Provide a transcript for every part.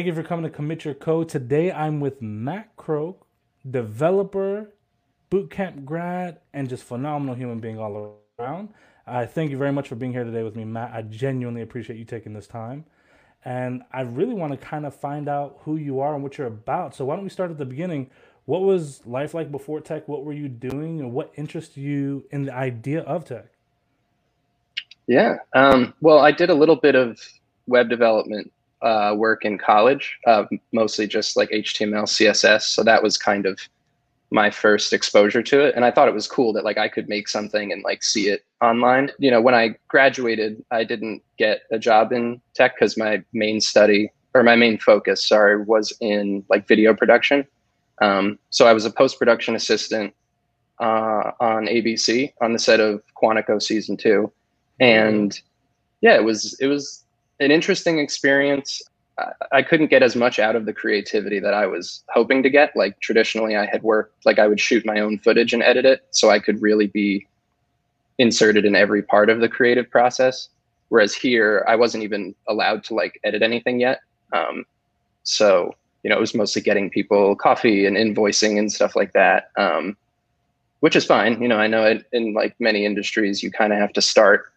Thank you for coming to Commit Your Code. Today I'm with Matt Croak, developer, bootcamp grad, and just phenomenal human being all around. I thank you very much for being here today with me, Matt. I genuinely appreciate you taking this time. And I really want to kind of find out who you are and what you're about. So why don't we start at the beginning? What was life like before tech? What were you doing, and what interests you in the idea of tech? Yeah. Um, well, I did a little bit of web development uh, work in college, uh, mostly just like HTML, CSS. So that was kind of my first exposure to it. And i thought it was cool that like i could make something and like see it online. You know when i graduated i didn't get a job in tech because my main study or my main focus sorry was in like video production. Um, so i was a post-production assistant uh, on abc on the set of quantico season two. And yeah it was it was an interesting experience I couldn't get as much out of the creativity that I was hoping to get. Like traditionally, I had worked like I would shoot my own footage and edit it, so I could really be inserted in every part of the creative process. Whereas here, I wasn't even allowed to like edit anything yet. Um, so you know, it was mostly getting people coffee and invoicing and stuff like that, um, which is fine. You know, I know it, in like many industries, you kind of have to start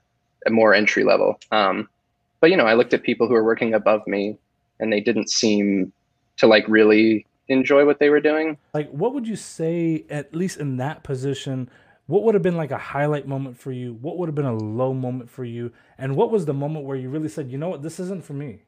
at more entry level. Um, but you know, I looked at people who were working above me and they didn't seem to like really enjoy what they were doing. Like, what would you say, at least in that position, what would have been like a highlight moment for you? What would have been a low moment for you? And what was the moment where you really said, you know what, this isn't for me?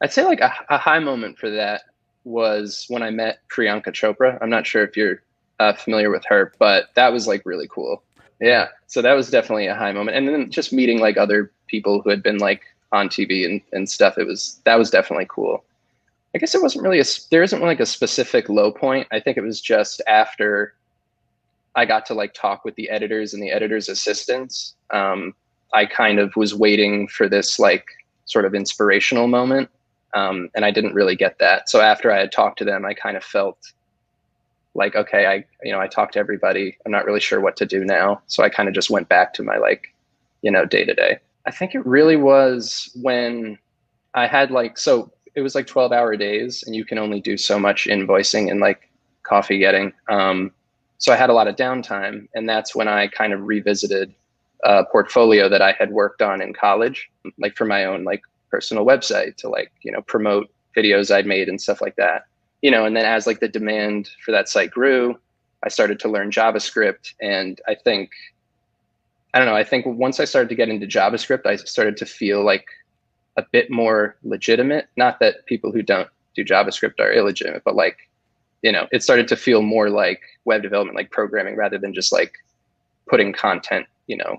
I'd say like a, a high moment for that was when I met Priyanka Chopra. I'm not sure if you're uh, familiar with her, but that was like really cool. Yeah. So that was definitely a high moment. And then just meeting like other people who had been like on TV and, and stuff. It was that was definitely cool. I guess it wasn't really a there isn't like a specific low point. I think it was just after I got to like talk with the editors and the editors' assistants. Um, I kind of was waiting for this like sort of inspirational moment, um, and I didn't really get that. So after I had talked to them, I kind of felt like okay, I you know I talked to everybody. I'm not really sure what to do now, so I kind of just went back to my like you know day to day. I think it really was when I had like so it was like 12 hour days and you can only do so much invoicing and like coffee getting. Um, so I had a lot of downtime and that's when I kind of revisited a portfolio that I had worked on in college, like for my own like personal website to like, you know, promote videos I'd made and stuff like that. You know, and then as like the demand for that site grew, I started to learn JavaScript and I think I don't know. I think once I started to get into JavaScript, I started to feel like a bit more legitimate. Not that people who don't do JavaScript are illegitimate, but like, you know, it started to feel more like web development, like programming, rather than just like putting content, you know,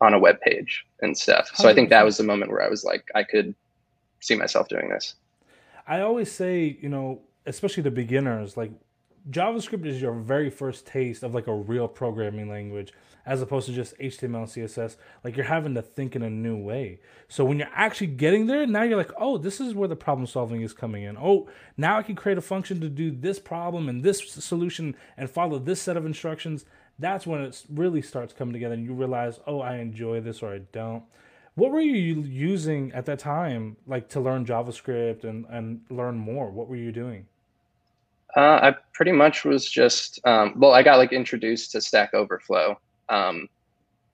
on a web page and stuff. So I think that was the moment where I was like, I could see myself doing this. I always say, you know, especially the beginners, like JavaScript is your very first taste of like a real programming language as opposed to just HTML and CSS. Like you're having to think in a new way. So when you're actually getting there, now you're like, oh, this is where the problem solving is coming in. Oh, now I can create a function to do this problem and this solution and follow this set of instructions. That's when it really starts coming together and you realize, oh, I enjoy this or I don't. What were you using at that time, like to learn JavaScript and, and learn more? What were you doing? Uh, I pretty much was just um, well, I got like introduced to Stack Overflow um,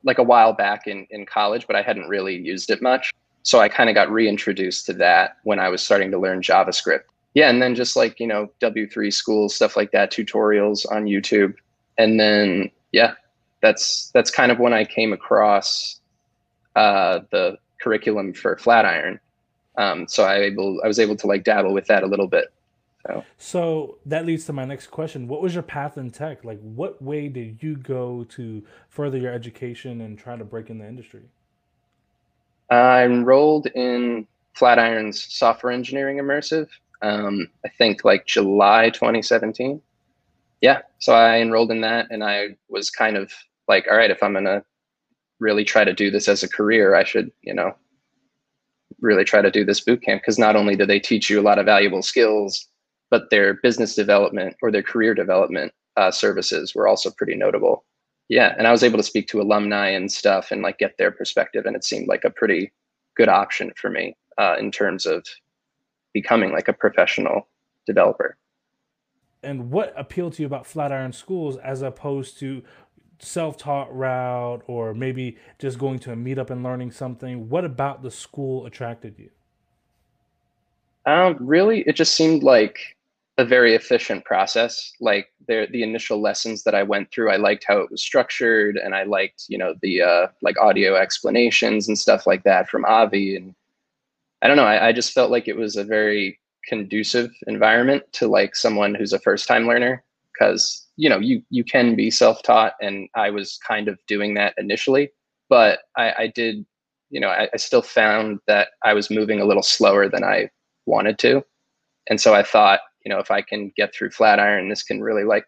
like a while back in, in college, but I hadn't really used it much. So I kind of got reintroduced to that when I was starting to learn JavaScript. Yeah, and then just like, you know, W3 schools, stuff like that, tutorials on YouTube. And then yeah, that's that's kind of when I came across uh, the curriculum for Flatiron. Um, so I able I was able to like dabble with that a little bit. So. so that leads to my next question. What was your path in tech? Like, what way did you go to further your education and try to break in the industry? I enrolled in Flatiron's software engineering immersive. Um, I think like July 2017. Yeah, so I enrolled in that, and I was kind of like, all right, if I'm gonna really try to do this as a career, I should, you know, really try to do this boot camp because not only do they teach you a lot of valuable skills but their business development or their career development uh, services were also pretty notable. Yeah, and I was able to speak to alumni and stuff and like get their perspective, and it seemed like a pretty good option for me uh, in terms of becoming like a professional developer. And what appealed to you about Flatiron schools as opposed to self-taught route or maybe just going to a meetup and learning something? What about the school attracted you? Um, really, it just seemed like a very efficient process. Like the the initial lessons that I went through, I liked how it was structured, and I liked you know the uh, like audio explanations and stuff like that from Avi. And I don't know, I, I just felt like it was a very conducive environment to like someone who's a first time learner because you know you you can be self taught, and I was kind of doing that initially, but I, I did you know I, I still found that I was moving a little slower than I wanted to. And so I thought, you know, if I can get through Flatiron, this can really like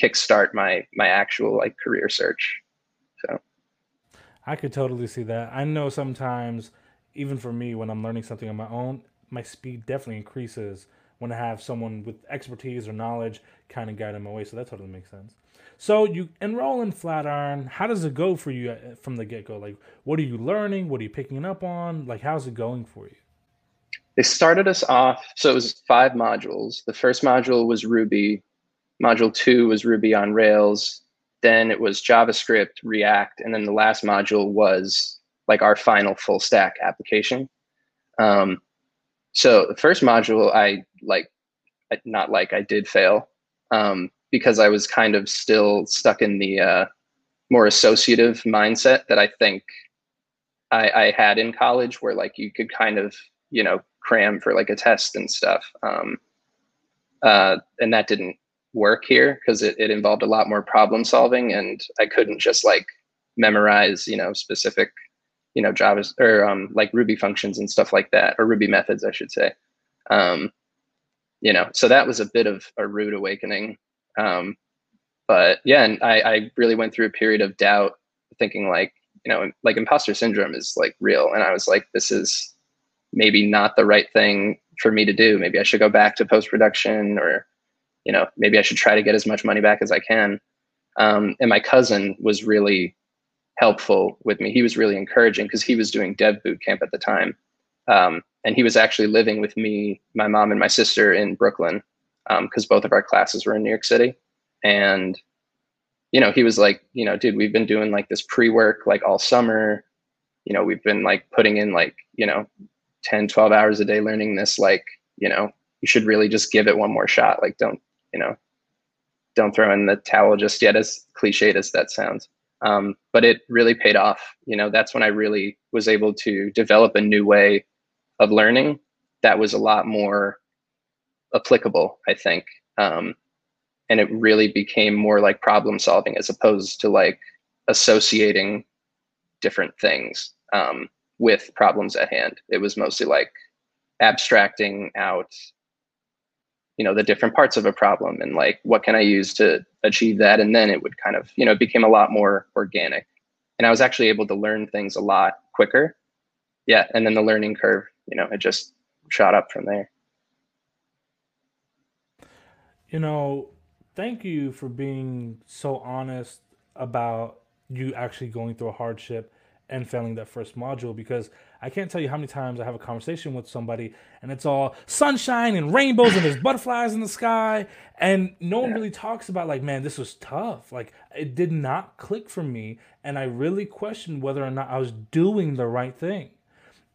kickstart my my actual like career search. So I could totally see that. I know sometimes even for me when I'm learning something on my own, my speed definitely increases when to have someone with expertise or knowledge kind of guide them away. So that totally makes sense. So you enroll in Flatiron. How does it go for you uh, from the get go? Like, what are you learning? What are you picking up on? Like, how's it going for you? they started us off. So it was five modules. The first module was Ruby. Module two was Ruby on Rails. Then it was JavaScript, React, and then the last module was like our final full stack application. Um, so the first module, I like, not like I did fail um, because I was kind of still stuck in the uh, more associative mindset that I think I, I had in college, where like you could kind of you know cram for like a test and stuff. Um, uh, and that didn't work here because it, it involved a lot more problem solving and I couldn't just like memorize, you know, specific, you know, Java or um, like Ruby functions and stuff like that, or Ruby methods, I should say. Um, you know, so that was a bit of a rude awakening. Um, but yeah, and I, I really went through a period of doubt, thinking like, you know, like imposter syndrome is like real. And I was like, this is, maybe not the right thing for me to do. Maybe I should go back to post production or, you know, maybe I should try to get as much money back as I can. Um, and my cousin was really helpful with me. He was really encouraging because he was doing dev boot camp at the time. Um, and he was actually living with me, my mom, and my sister in Brooklyn because um, both of our classes were in New York City. And, you know, he was like, you know, dude, we've been doing like this pre work like all summer. You know, we've been like putting in like, you know, 10 12 hours a day learning this like you know you should really just give it one more shot like don't you know don't throw in the towel just yet as cliched as that sounds um, but it really paid off you know that's when i really was able to develop a new way of learning that was a lot more applicable i think um, and it really became more like problem solving as opposed to like associating different things um, with problems at hand. It was mostly like abstracting out, you know, the different parts of a problem and like what can I use to achieve that. And then it would kind of, you know, it became a lot more organic. And I was actually able to learn things a lot quicker. Yeah. And then the learning curve, you know, it just shot up from there. You know, thank you for being so honest about you actually going through a hardship and failing that first module because I can't tell you how many times I have a conversation with somebody and it's all sunshine and rainbows and there's butterflies in the sky and no one really talks about like man this was tough like it did not click for me and I really questioned whether or not I was doing the right thing.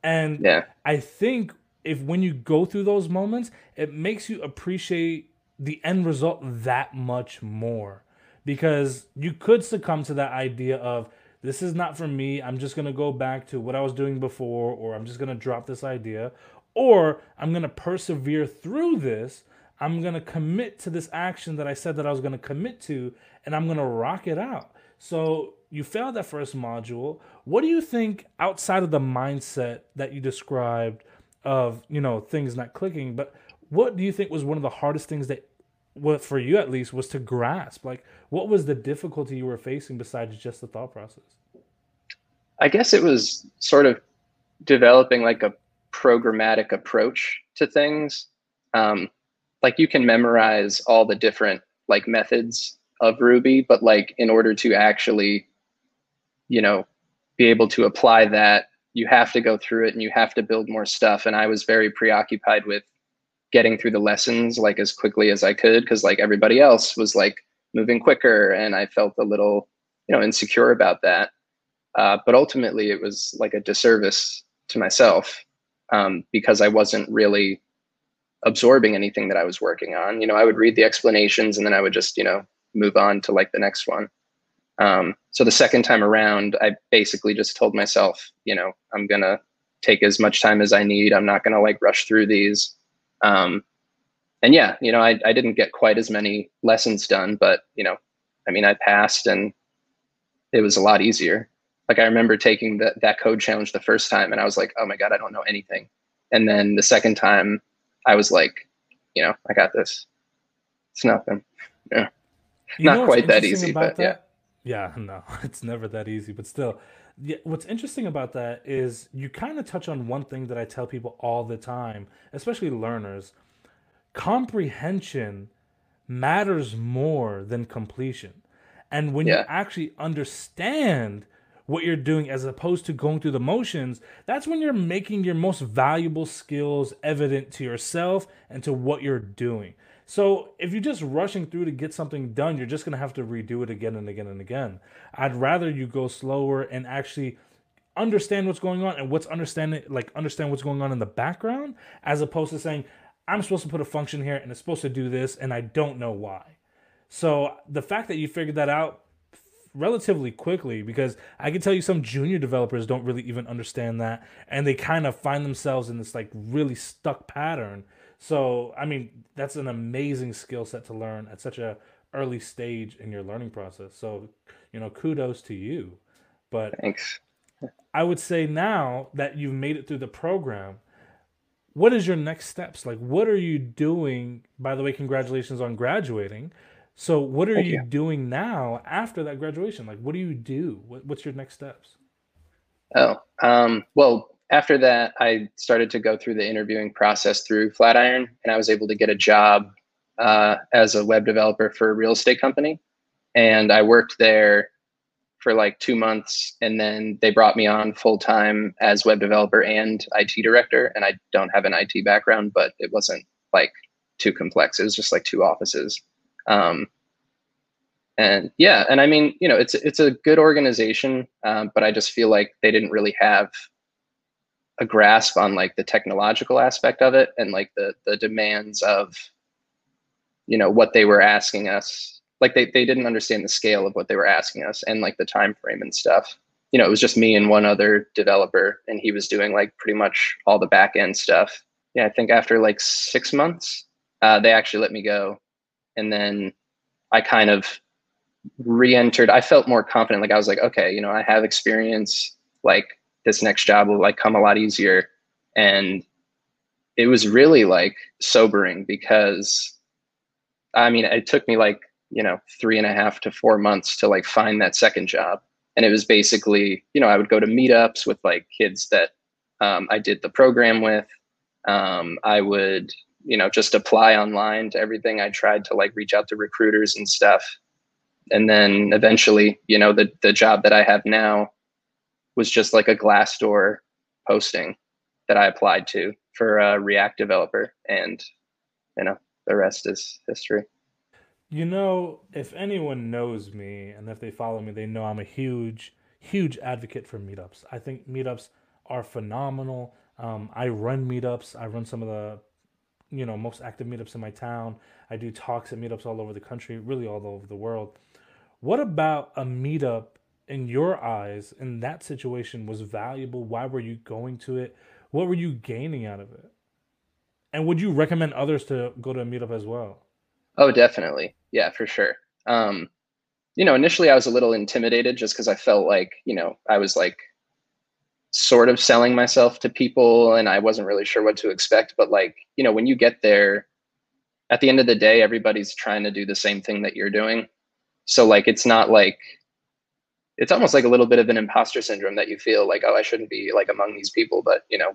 And yeah. I think if when you go through those moments it makes you appreciate the end result that much more because you could succumb to that idea of this is not for me. I'm just going to go back to what I was doing before, or I'm just going to drop this idea, or I'm going to persevere through this. I'm going to commit to this action that I said that I was going to commit to, and I'm going to rock it out. So you failed that first module. What do you think outside of the mindset that you described of, you know, things not clicking, but what do you think was one of the hardest things that what for you at least was to grasp like what was the difficulty you were facing besides just the thought process? I guess it was sort of developing like a programmatic approach to things. Um, like you can memorize all the different like methods of ruby but like in order to actually you know be able to apply that you have to go through it and you have to build more stuff. And i was very preoccupied with getting through the lessons like as quickly as I could because like everybody else was like moving quicker and I felt a little, you know, insecure about that. Uh, but ultimately, it was like a disservice to myself um, because I wasn't really absorbing anything that I was working on. You know, I would read the explanations and then I would just, you know, move on to like the next one. Um, so the second time around, I basically just told myself, you know, I'm gonna take as much time as I need. I'm not gonna like rush through these. Um, and yeah, you know, I, I didn't get quite as many lessons done, but you know, I mean, I passed and it was a lot easier. Like I remember taking that that code challenge the first time and I was like, oh my God, I don't know anything. And then the second time I was like, you know, I got this. It's nothing. Yeah. You Not quite that easy, but that? yeah. Yeah, no, it's never that easy, but still. Yeah, what's interesting about that is you kind of touch on one thing that I tell people all the time, especially learners. Comprehension matters more than completion. And when yeah. you actually understand what you're doing as opposed to going through the motions, that's when you're making your most valuable skills evident to yourself and to what you're doing. So if you're just rushing through to get something done, you're just going to have to redo it again and again and again. I'd rather you go slower and actually understand what's going on and what's understanding like understand what's going on in the background as opposed to saying I'm supposed to put a function here and it's supposed to do this and I don't know why. So the fact that you figured that out relatively quickly because I can tell you some junior developers don't really even understand that and they kind of find themselves in this like really stuck pattern. So, I mean, that's an amazing skill set to learn at such a early stage in your learning process. So, you know, kudos to you. But Thanks. I would say now that you've made it through the program, what is your next steps? Like what are you doing? By the way, congratulations on graduating. So, what are you, you, doing now after that graduation? Like, what do you do? What, what's your next steps? Oh, um, well, after that, I started to go through the interviewing process through Flatiron, and I was able to get a job uh, as a web developer for a real estate company. And I worked there for like two months, and then they brought me on full time as web developer and IT director. And I don't have an IT background, but it wasn't like too complex. It was just like two offices. Um, and yeah, and I mean, you know, it's it's a good organization, um, but I just feel like they didn't really have a grasp on like the technological aspect of it and like the the demands of you know what they were asking us like they, they didn't understand the scale of what they were asking us and like the time frame and stuff you know it was just me and one other developer and he was doing like pretty much all the back end stuff yeah i think after like six months uh, they actually let me go and then I kind of re-entered. I felt more confident. Like I was like, okay, you know, I have experience. Like this next job will like come a lot easier. And it was really like sobering because I mean, it took me like, you know, three and a half to four months to like find that second job. And it was basically, you know, I would go to meetups with like kids that um, I did the program with. Um, I would you know just apply online to everything i tried to like reach out to recruiters and stuff and then eventually you know the the job that i have now was just like a glassdoor posting that i applied to for a react developer and you know the rest is history you know if anyone knows me and if they follow me they know i'm a huge huge advocate for meetups i think meetups are phenomenal um, i run meetups i run some of the you know most active meetups in my town. I do talks at meetups all over the country, really all over the world. What about a meetup in your eyes in that situation was valuable? Why were you going to it? What were you gaining out of it? And would you recommend others to go to a meetup as well? Oh, definitely. Yeah, for sure. Um, you know, initially I was a little intimidated just because I felt like, you know, I was like sort of selling myself to people and I wasn't really sure what to expect. But like, you know, when you get there, at the end of the day, everybody's trying to do the same thing that you're doing. So like it's not like it's almost like a little bit of an imposter syndrome that you feel like, oh, I shouldn't be like among these people. But you know,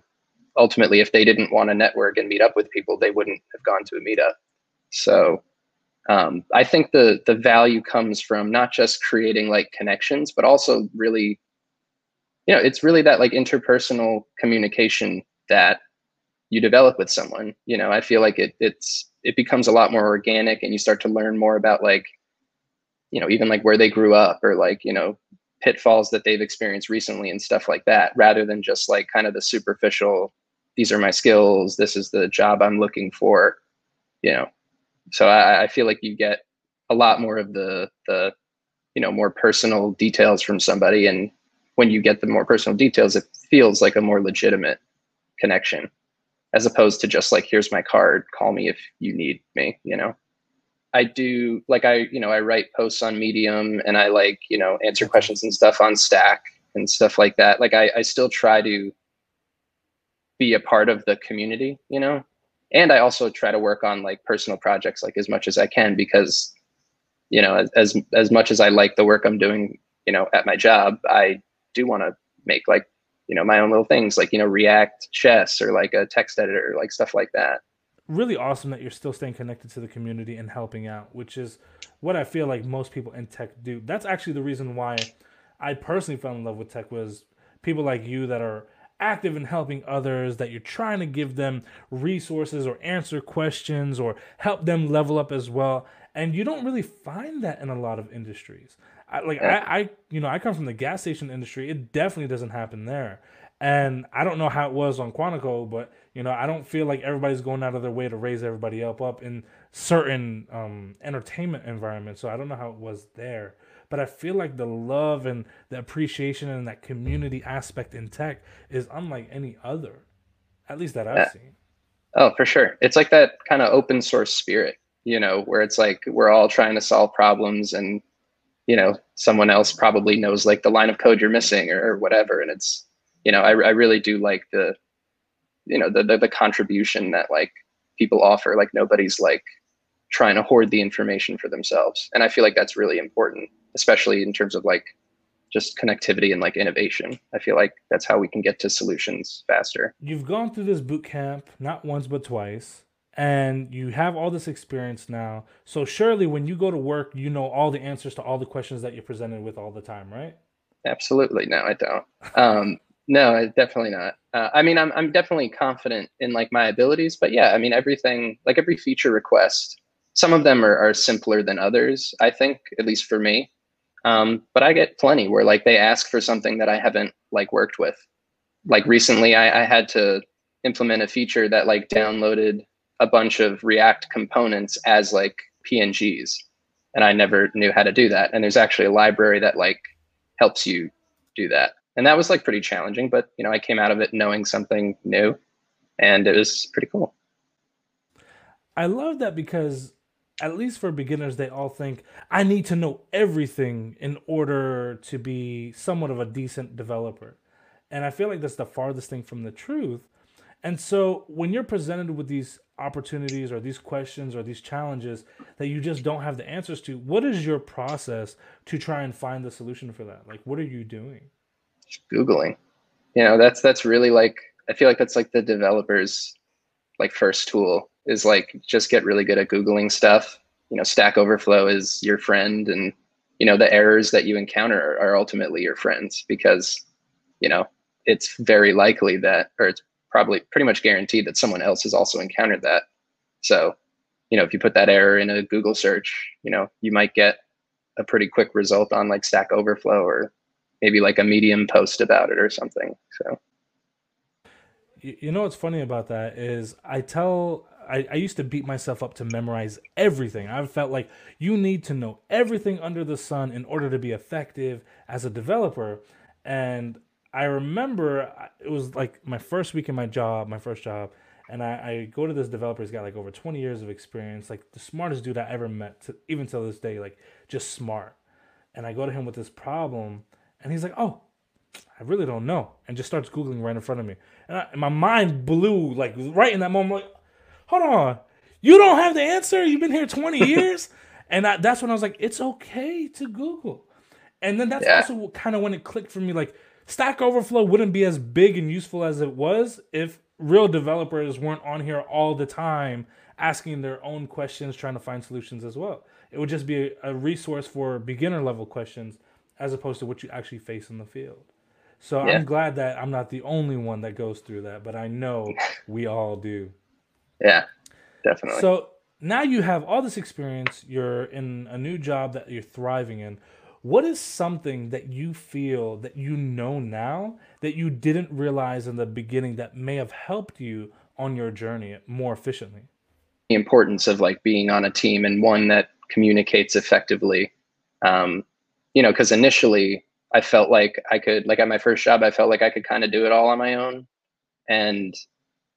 ultimately if they didn't want to network and meet up with people, they wouldn't have gone to a meetup. So um, I think the the value comes from not just creating like connections, but also really you know it's really that like interpersonal communication that you develop with someone. You know, I feel like it it's it becomes a lot more organic and you start to learn more about like you know even like where they grew up or like you know pitfalls that they've experienced recently and stuff like that rather than just like kind of the superficial these are my skills this is the job i'm looking for you know? So i, I feel like you get a lot more of the the you know more personal details from somebody and when you get the more personal details it feels like a more legitimate connection as opposed to just like here's my card call me if you need me you know I do like I you know I write posts on Medium and I like you know answer questions and stuff on Stack and stuff like that. Like I, I still try to be a part of the community, you know, and I also try to work on like personal projects like as much as I can because you know as as, as much as I like the work I'm doing you know at my job, I do want to make like you know my own little things like you know React chess or like a text editor like stuff like that really awesome that you're still staying connected to the community and helping out, which is what I feel like most people in tech do. That's actually the reason why I personally fell in love with tech was people like you that are active in helping others, that you're trying to give them resources or answer questions or help them level up as well. And you don't really find that in a lot of industries. I, like I, I, you know, I come from the gas station industry. It definitely doesn't happen there. And I don't know how it was on Quantico, but you know, I don't feel like everybody's going out of their way to raise everybody up up in certain um, entertainment environments. So I don't know how it was there, but I feel like the love and the appreciation and that community aspect in tech is unlike any other, at least that I've yeah. seen. Oh, for sure. It's like that kind of open source spirit, you know, where it's like we're all trying to solve problems and you know someone else probably knows like the line of code you're missing or, or whatever. And it's you know I, I really do like the you know the, the, the contribution that like people offer. Like nobody's like trying to hoard the information for themselves. And i feel like that's really important especially in terms of like just connectivity and like innovation. I feel like that's how we can get to solutions faster. You've gone through this boot camp not once but twice and you have all this experience now so surely when you go to work you know all the answers to all the questions that you're presented with all the time right absolutely no i don't um, no, definitely not. Uh, I mean, I'm I'm definitely confident in like my abilities, but yeah, I mean, everything like every feature request, some of them are, are simpler than others. I think, at least for me. Um, but I get plenty where like they ask for something that I haven't like worked with. Like recently, I, I had to implement a feature that like downloaded a bunch of React components as like PNGs, and I never knew how to do that. And there's actually a library that like helps you do that. And that was like pretty challenging but you know i came out of it knowing something new and it was pretty cool. I love that because at least for beginners they all think i need to know everything in order to be somewhat of a decent developer. And i feel like that's the farthest thing from the truth. And so when you're presented with these opportunities or these questions or these challenges that you just don't have the answers to what is your process to try and find the solution for that? Like what are you doing? Googling. You know that's that's really like i feel like that's like the developers like first tool is like just get really good at googling stuff. You know stack overflow is your friend and you know the errors that you encounter are ultimately your friends because you know it's very likely that or it's probably pretty much guaranteed that someone else has also encountered that so you know if you put that error in a google search you know you might get a pretty quick result on like stack overflow or maybe like a medium post about it or something. So, you know what's funny about that is I tell I, I used to beat myself up to memorize everything. I felt like you need to know everything under the sun in order to be effective as a developer. And I remember uh, it was like my first week in my job, my first job, and I, I go to this developer. He's got like over 20 years of experience, like the smartest dude I ever met, to, even till this day, like just smart. And I go to him with this problem, and he's like, oh, I really don't know. And just starts Googling right in front of me. And, I, and my mind blew, like, right in that moment. Like, hold on. You don't have the answer? You've been here 20 years? and I, that's when I was like, it's okay to Google. And then that's yeah. also kind of when it clicked for me. Like, Stack Overflow wouldn't be as big and useful as it was if real developers weren't on here all the time asking their own questions, trying to find solutions as well. It would just be a, resource for beginner level questions as opposed to what you actually face in the field. So yeah. I'm glad that I'm not the only one that goes through that, but I know we all do. Yeah, definitely. So now you have all this experience, you're in a new job that you're thriving in. What is something that you feel that you know now that you didn't realize in the beginning that may have helped you on your journey more efficiently? The importance of like being on a team and one that communicates effectively. Um, you know, because initially I felt like I could, like at my first job, I felt like I could kind of do it all on my own. And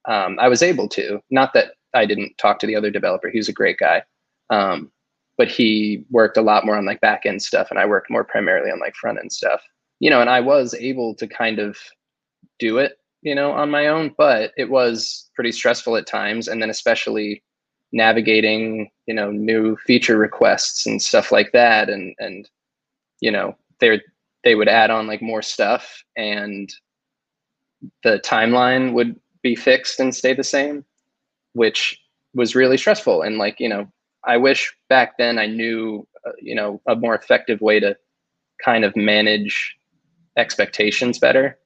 um, I was able to. Not that I didn't talk to the other developer. He was a great guy. Um, but he worked a lot more on like back end stuff and I worked more primarily on like front end stuff. You know, and I was able to kind of do it, you know, on my own, but it was pretty stressful at times. And then especially navigating, you know, new feature requests and stuff like that. And and you know, they they would add on like more stuff and the timeline would be fixed and stay the same, which was really stressful. And like, you know, I wish back then I knew, uh, you know, a more effective way to kind of manage expectations better.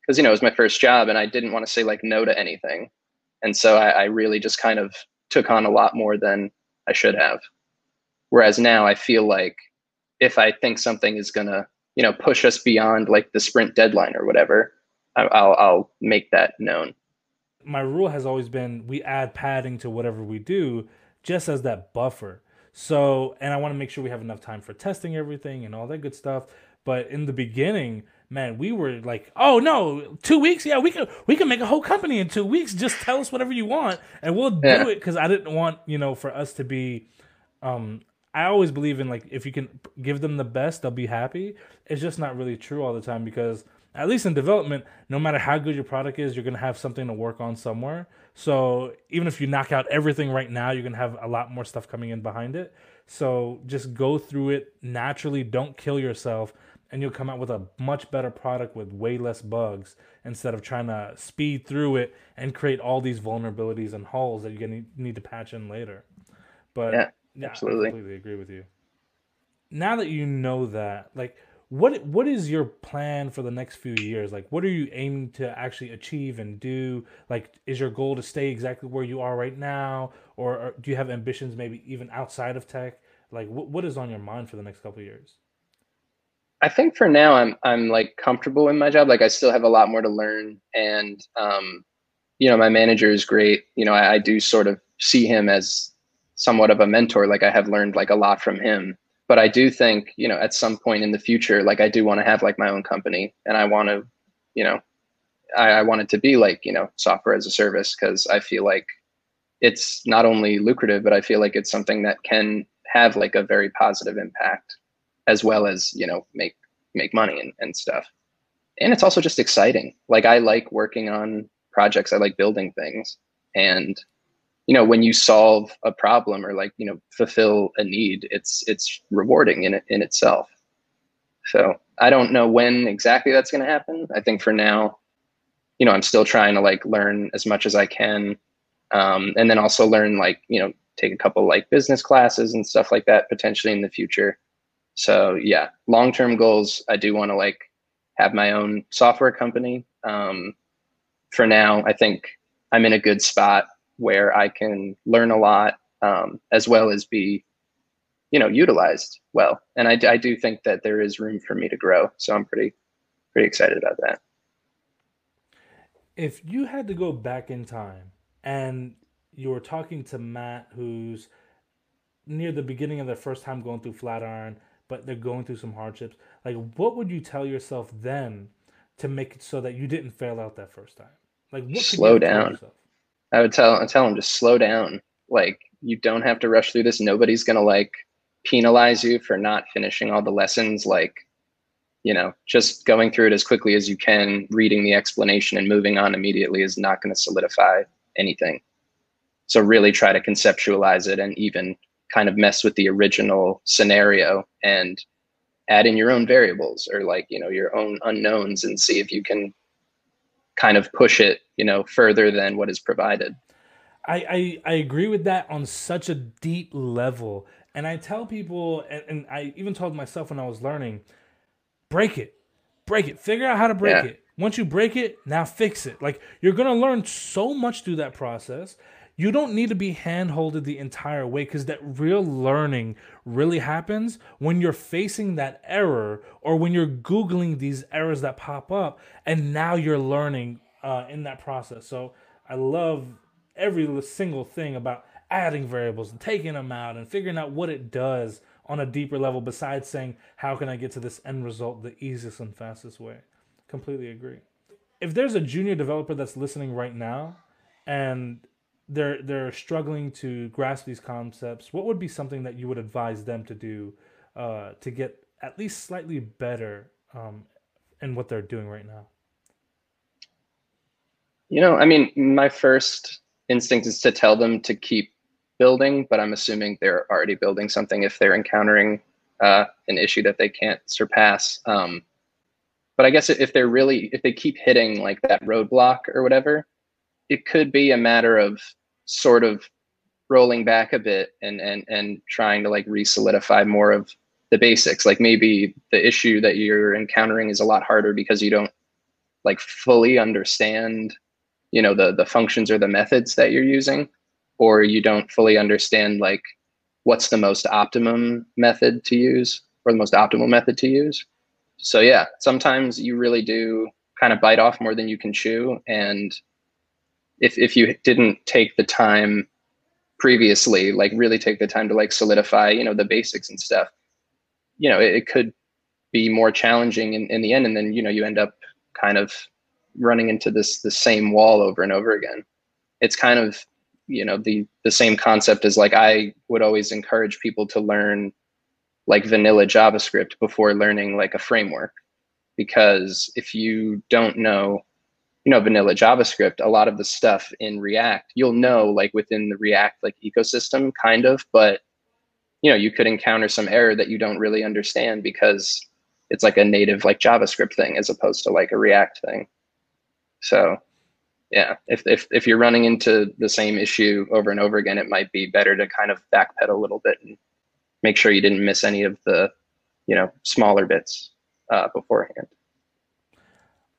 Because, you know, it was my first job and I didn't want to say like no to anything. And so I, I really just kind of took on a lot more than I should have. Whereas now I feel like if I think something is going to, you know, push us beyond like the sprint deadline or whatever, I'll, I'll make that known. My rule has always been we add padding to whatever we do just as that buffer. So, and I want to make sure we have enough time for testing everything and all that good stuff. But in the beginning, man, we were like, "Oh no, two weeks? Yeah, we can we can make a whole company in two weeks. Just tell us whatever you want, and we'll yeah. do it." Because I didn't want you know for us to be. Um, I always believe in like if you can give them the best, they'll be happy. It's just not really true all the time because at least in development, no matter how good your product is, you're gonna have something to work on somewhere. So even if you knock out everything right now, you're gonna have a lot more stuff coming in behind it. So just go through it naturally. Don't kill yourself, and you'll come out with a much better product with way less bugs instead of trying to speed through it and create all these vulnerabilities and holes that you're gonna need to patch in later. But yeah, yeah absolutely, I completely agree with you. Now that you know that, like what what is your plan for the next few years? Like what are you aiming to actually achieve and do? Like is your goal to stay exactly where you are right now? Or, or do you have ambitions maybe even outside of tech? Like what, what is on your mind for the next couple years? I think for now i'm i'm like comfortable in my job. Like i still have a lot more to learn and um you know my manager is great. You know I, I do sort of see him as somewhat of a mentor. Like i have learned like a lot from him but I do think, you know, at some point in the future, like I do want to have like my own company and I want to, you know, I, I want it to be like, you know, software as a service because I feel like it's not only lucrative, but I feel like it's something that can have like a very positive impact as well as, you know, make make money and, and stuff. And it's also just exciting. Like I like working on projects. I like building things. And you know when you solve a problem or like you know fulfill a need it's it's rewarding in in itself. So i don't know when exactly that's going to happen. I think for now you know i'm still trying to like learn as much as i can um, and then also learn like you know take a couple like business classes and stuff like that potentially in the future. So yeah long term goals i do want to like have my own software company. Um, for now i think i'm in a good spot where I can learn a lot um, as well as be, you know, utilized well. And I, I do think that there is room for me to grow. So I'm pretty, pretty excited about that. If you had to go back in time and you were talking to Matt, who's near the beginning of their first time going through Flatiron, but they're going through some hardships, like what would you tell yourself then to make it so that you didn't fail out that first time? Like what slow down. I would tell I tell them just slow down. Like you don't have to rush through this. Nobody's gonna like penalize you for not finishing all the lessons. Like, you know, just going through it as quickly as you can, reading the explanation and moving on immediately is not going to solidify anything. So really try to conceptualize it and even kind of mess with the original scenario and add in your own variables or like, you know, your own unknowns and see if you can kind of push it, you know, further than what is provided. I, I, I agree with that on such a deep level. And I tell people, and, and I even told myself when I was learning, break it. break it. Figure out how to break Yeah. it. Once you break it, now fix it. Like you're gonna learn so much through that process. You don't need to be hand-holded the entire way because that real learning really happens when you're facing that error or when you're googling these errors that pop up, and now you're learning uh, in that process. So I love every single thing about adding variables and taking them out and figuring out what it does on a deeper level besides saying how can i get to this end result the easiest and fastest way completely agree if there's a junior developer that's listening right now and they're they're struggling to grasp these concepts what would be something that you would advise them to do uh, to get at least slightly better um, in what they're doing right now You know, I mean, my first instinct is to tell them to keep building, but I'm assuming they're already building something if they're encountering uh, an issue that they can't surpass. Um, but I guess if they're really, if they keep hitting like that roadblock or whatever, it could be a matter of sort of rolling back a bit and and and trying to like re-solidify more of the basics. Like maybe the issue that you're encountering is a lot harder because you don't like fully understand you know the the functions or the methods that you're using or you don't fully understand like what's the most optimum method to use or the most optimal method to use so yeah sometimes you really do kind of bite off more than you can chew and if if you didn't take the time previously like really take the time to like solidify you know the basics and stuff you know it, it could be more challenging in, in the end. And then you know you end up kind of running into this the same wall over and over again. It's kind of you know the the same concept as like i would always encourage people to learn like vanilla javascript before learning like a framework. Because if you don't know you know vanilla javascript a lot of the stuff in react you'll know like within the react like ecosystem kind of but you know you could encounter some error that you don't really understand because it's like a native like javascript thing as opposed to like a react thing. So yeah if, if if you're running into the same issue over and over again it might be better to kind of backpedal a little bit and make sure you didn't miss any of the you know smaller bits uh, beforehand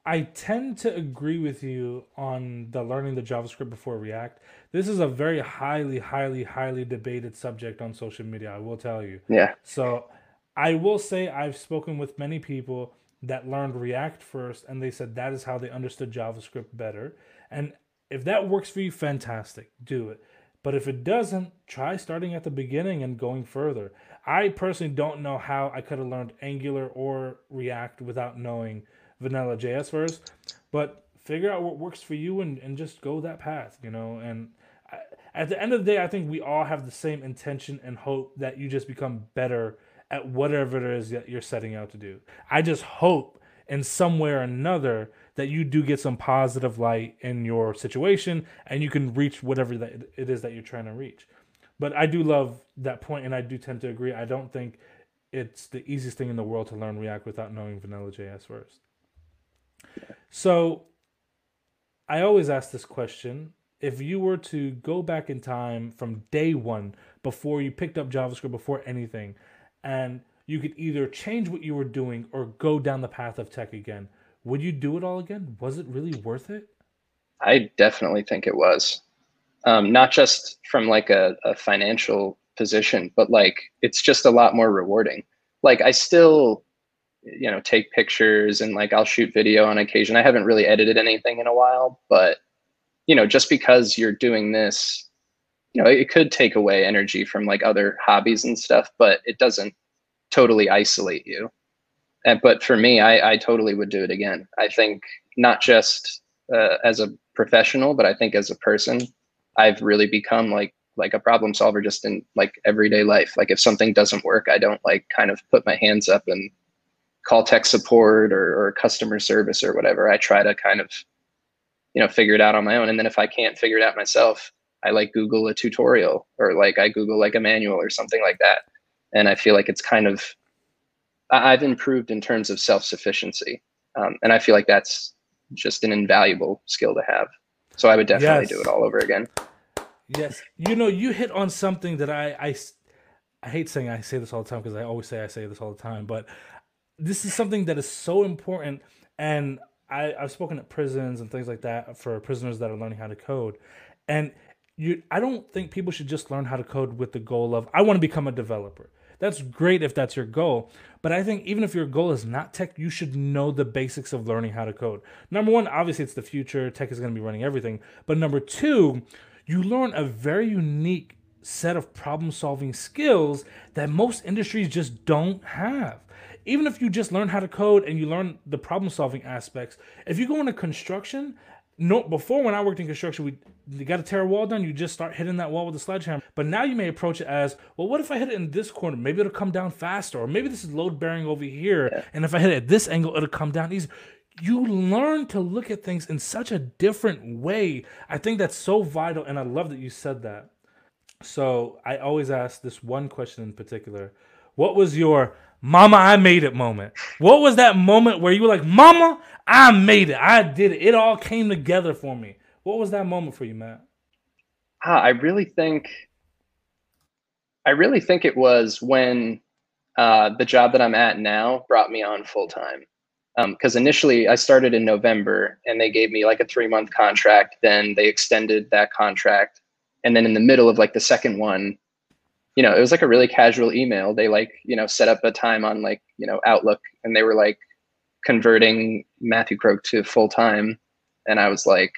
I tend to agree with you on the learning the JavaScript before React. This is a very highly, highly, highly debated subject on social media, I will tell you. yeah So I will say I've spoken with many people that learned React first and they said that is how they understood JavaScript better. And if that works for you, fantastic, do it. But if it doesn't, try starting at the beginning and going further. I personally don't know how I could have learned Angular or React without knowing Vanilla JS first, but figure out what works for you and, and just go that path, you know. And I, at the end of the day, I think we all have the same intention and hope that you just become better at whatever it is that you're setting out to do. I just hope in some way or another that you do get some positive light in your situation and you can reach whatever that it is that you're trying to reach. But I do love that point and I do tend to agree. I don't think it's the easiest thing in the world to learn React without knowing Vanilla JS first. So I always ask this question. If you were to go back in time from day one, before you picked up JavaScript, before anything, and you could either change what you were doing or go down the path of tech again, would you do it all again? Was it really worth it? I definitely think it was. Um, not just from like a, a financial position, but like it's just a lot more rewarding. Like I still, you know, take pictures and like I'll shoot video on occasion. I haven't really edited anything in a while, but you know, just because you're doing this, you know, it could take away energy from like other hobbies and stuff, but it doesn't totally isolate you. And, but for me, I, I totally would do it again. I think not just uh, as a professional, but I think as a person, I've really become like like a problem solver just in like everyday life. Like if something doesn't work, I don't like kind of put my hands up and call tech support or, or customer service or whatever. I try to kind of you know figure it out on my own. And then if I can't figure it out myself, I like Google a tutorial or like I Google like a manual or something like that. And I feel like it's kind of I've improved in terms of self sufficiency, um, and I feel like that's just an invaluable skill to have. So I would definitely Yes. do it all over again. Yes. You know, you hit on something that I, I, I hate saying I say this all the time because I always say I say this all the time, but this is something that is so important. And I, I've spoken at prisons and things like that for prisoners that are learning how to code. And you, I don't think people should just learn how to code with the goal of, I want to become a developer. That's great if that's your goal. But I think even if your goal is not tech, you should know the basics of learning how to code. Number one, obviously, it's the future. Tech is going to be running everything. But number two, you learn a very unique set of problem solving skills that most industries just don't have even if you just learn how to code and you learn the problem solving aspects, if you go into construction, no before when I worked in construction, we you got to tear a wall down, you just start hitting that wall with a sledgehammer. But now you may approach it as, well, what if I hit it in this corner? Maybe it'll come down faster, or maybe this is load bearing over here, yeah. and if I hit it at this angle, it'll come down easy. You learn to look at things in such a different way. I think that's so vital, and I love that you said that. So I always ask this one question in particular: What was your Mama, I made it moment. What was that moment where you were like, Mama, I made it. I did it. It all came together for me. What was that moment for you, Matt? Ah, I really think I really think it was when uh, the job that I'm at now brought me on full time. Because um, initially I started in November and they gave me like a three month contract. Then they extended that contract. And then in the middle of like the second one, you know, it was like a really casual email. They like, you know, set up a time on like, you know, Outlook and they were like converting Matthew Croak to full time. And I was like,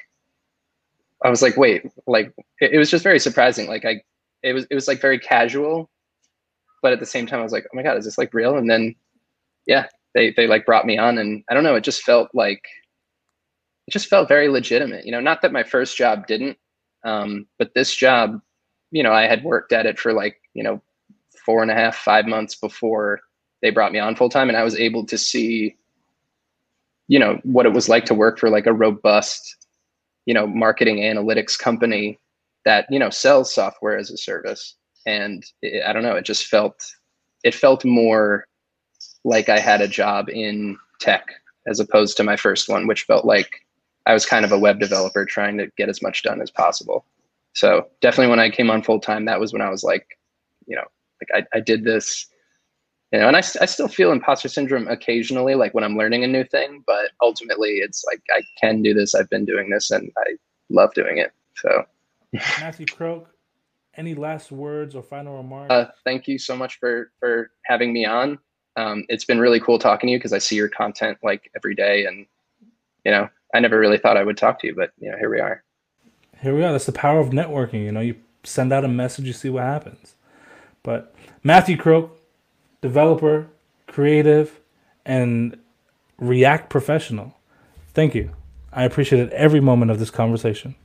I was like, wait, like it, it, was just very surprising. Like I, it was, it was like very casual, but at the same time I was like, oh my God, is this like real? And then, yeah, they, they like brought me on and I don't know, it just felt like, it just felt very legitimate, you know, not that my first job didn't, um, but this job, you know, I had worked at it for like you know, four and a half, five months before they brought me on full time. And I was able to see, you know, what it was like to work for like a robust, you know, marketing analytics company that, you know, sells software as a service. And it, I don't know, it just felt, it felt more like I had a job in tech as opposed to my first one, which felt like I was kind of a web developer trying to get as much done as possible. So definitely when I came on full time, that was when I was like, you know, like I, I did this, you know, and I, I still feel imposter syndrome occasionally, like when I'm learning a new thing, but ultimately it's like, I can do this. I've been doing this and I love doing it. So Matthew Croak, any last words or final remarks? Uh, thank you so much for, for having me on. Um, it's been really cool talking to you because I see your content like every day and, you know, I never really thought I would talk to you, but you know, here we are. Here we are. That's the power of networking. You know, you send out a message, you see what happens. But Matthew Croak, developer, creative, and React professional. Thank you. I appreciated every moment of this conversation.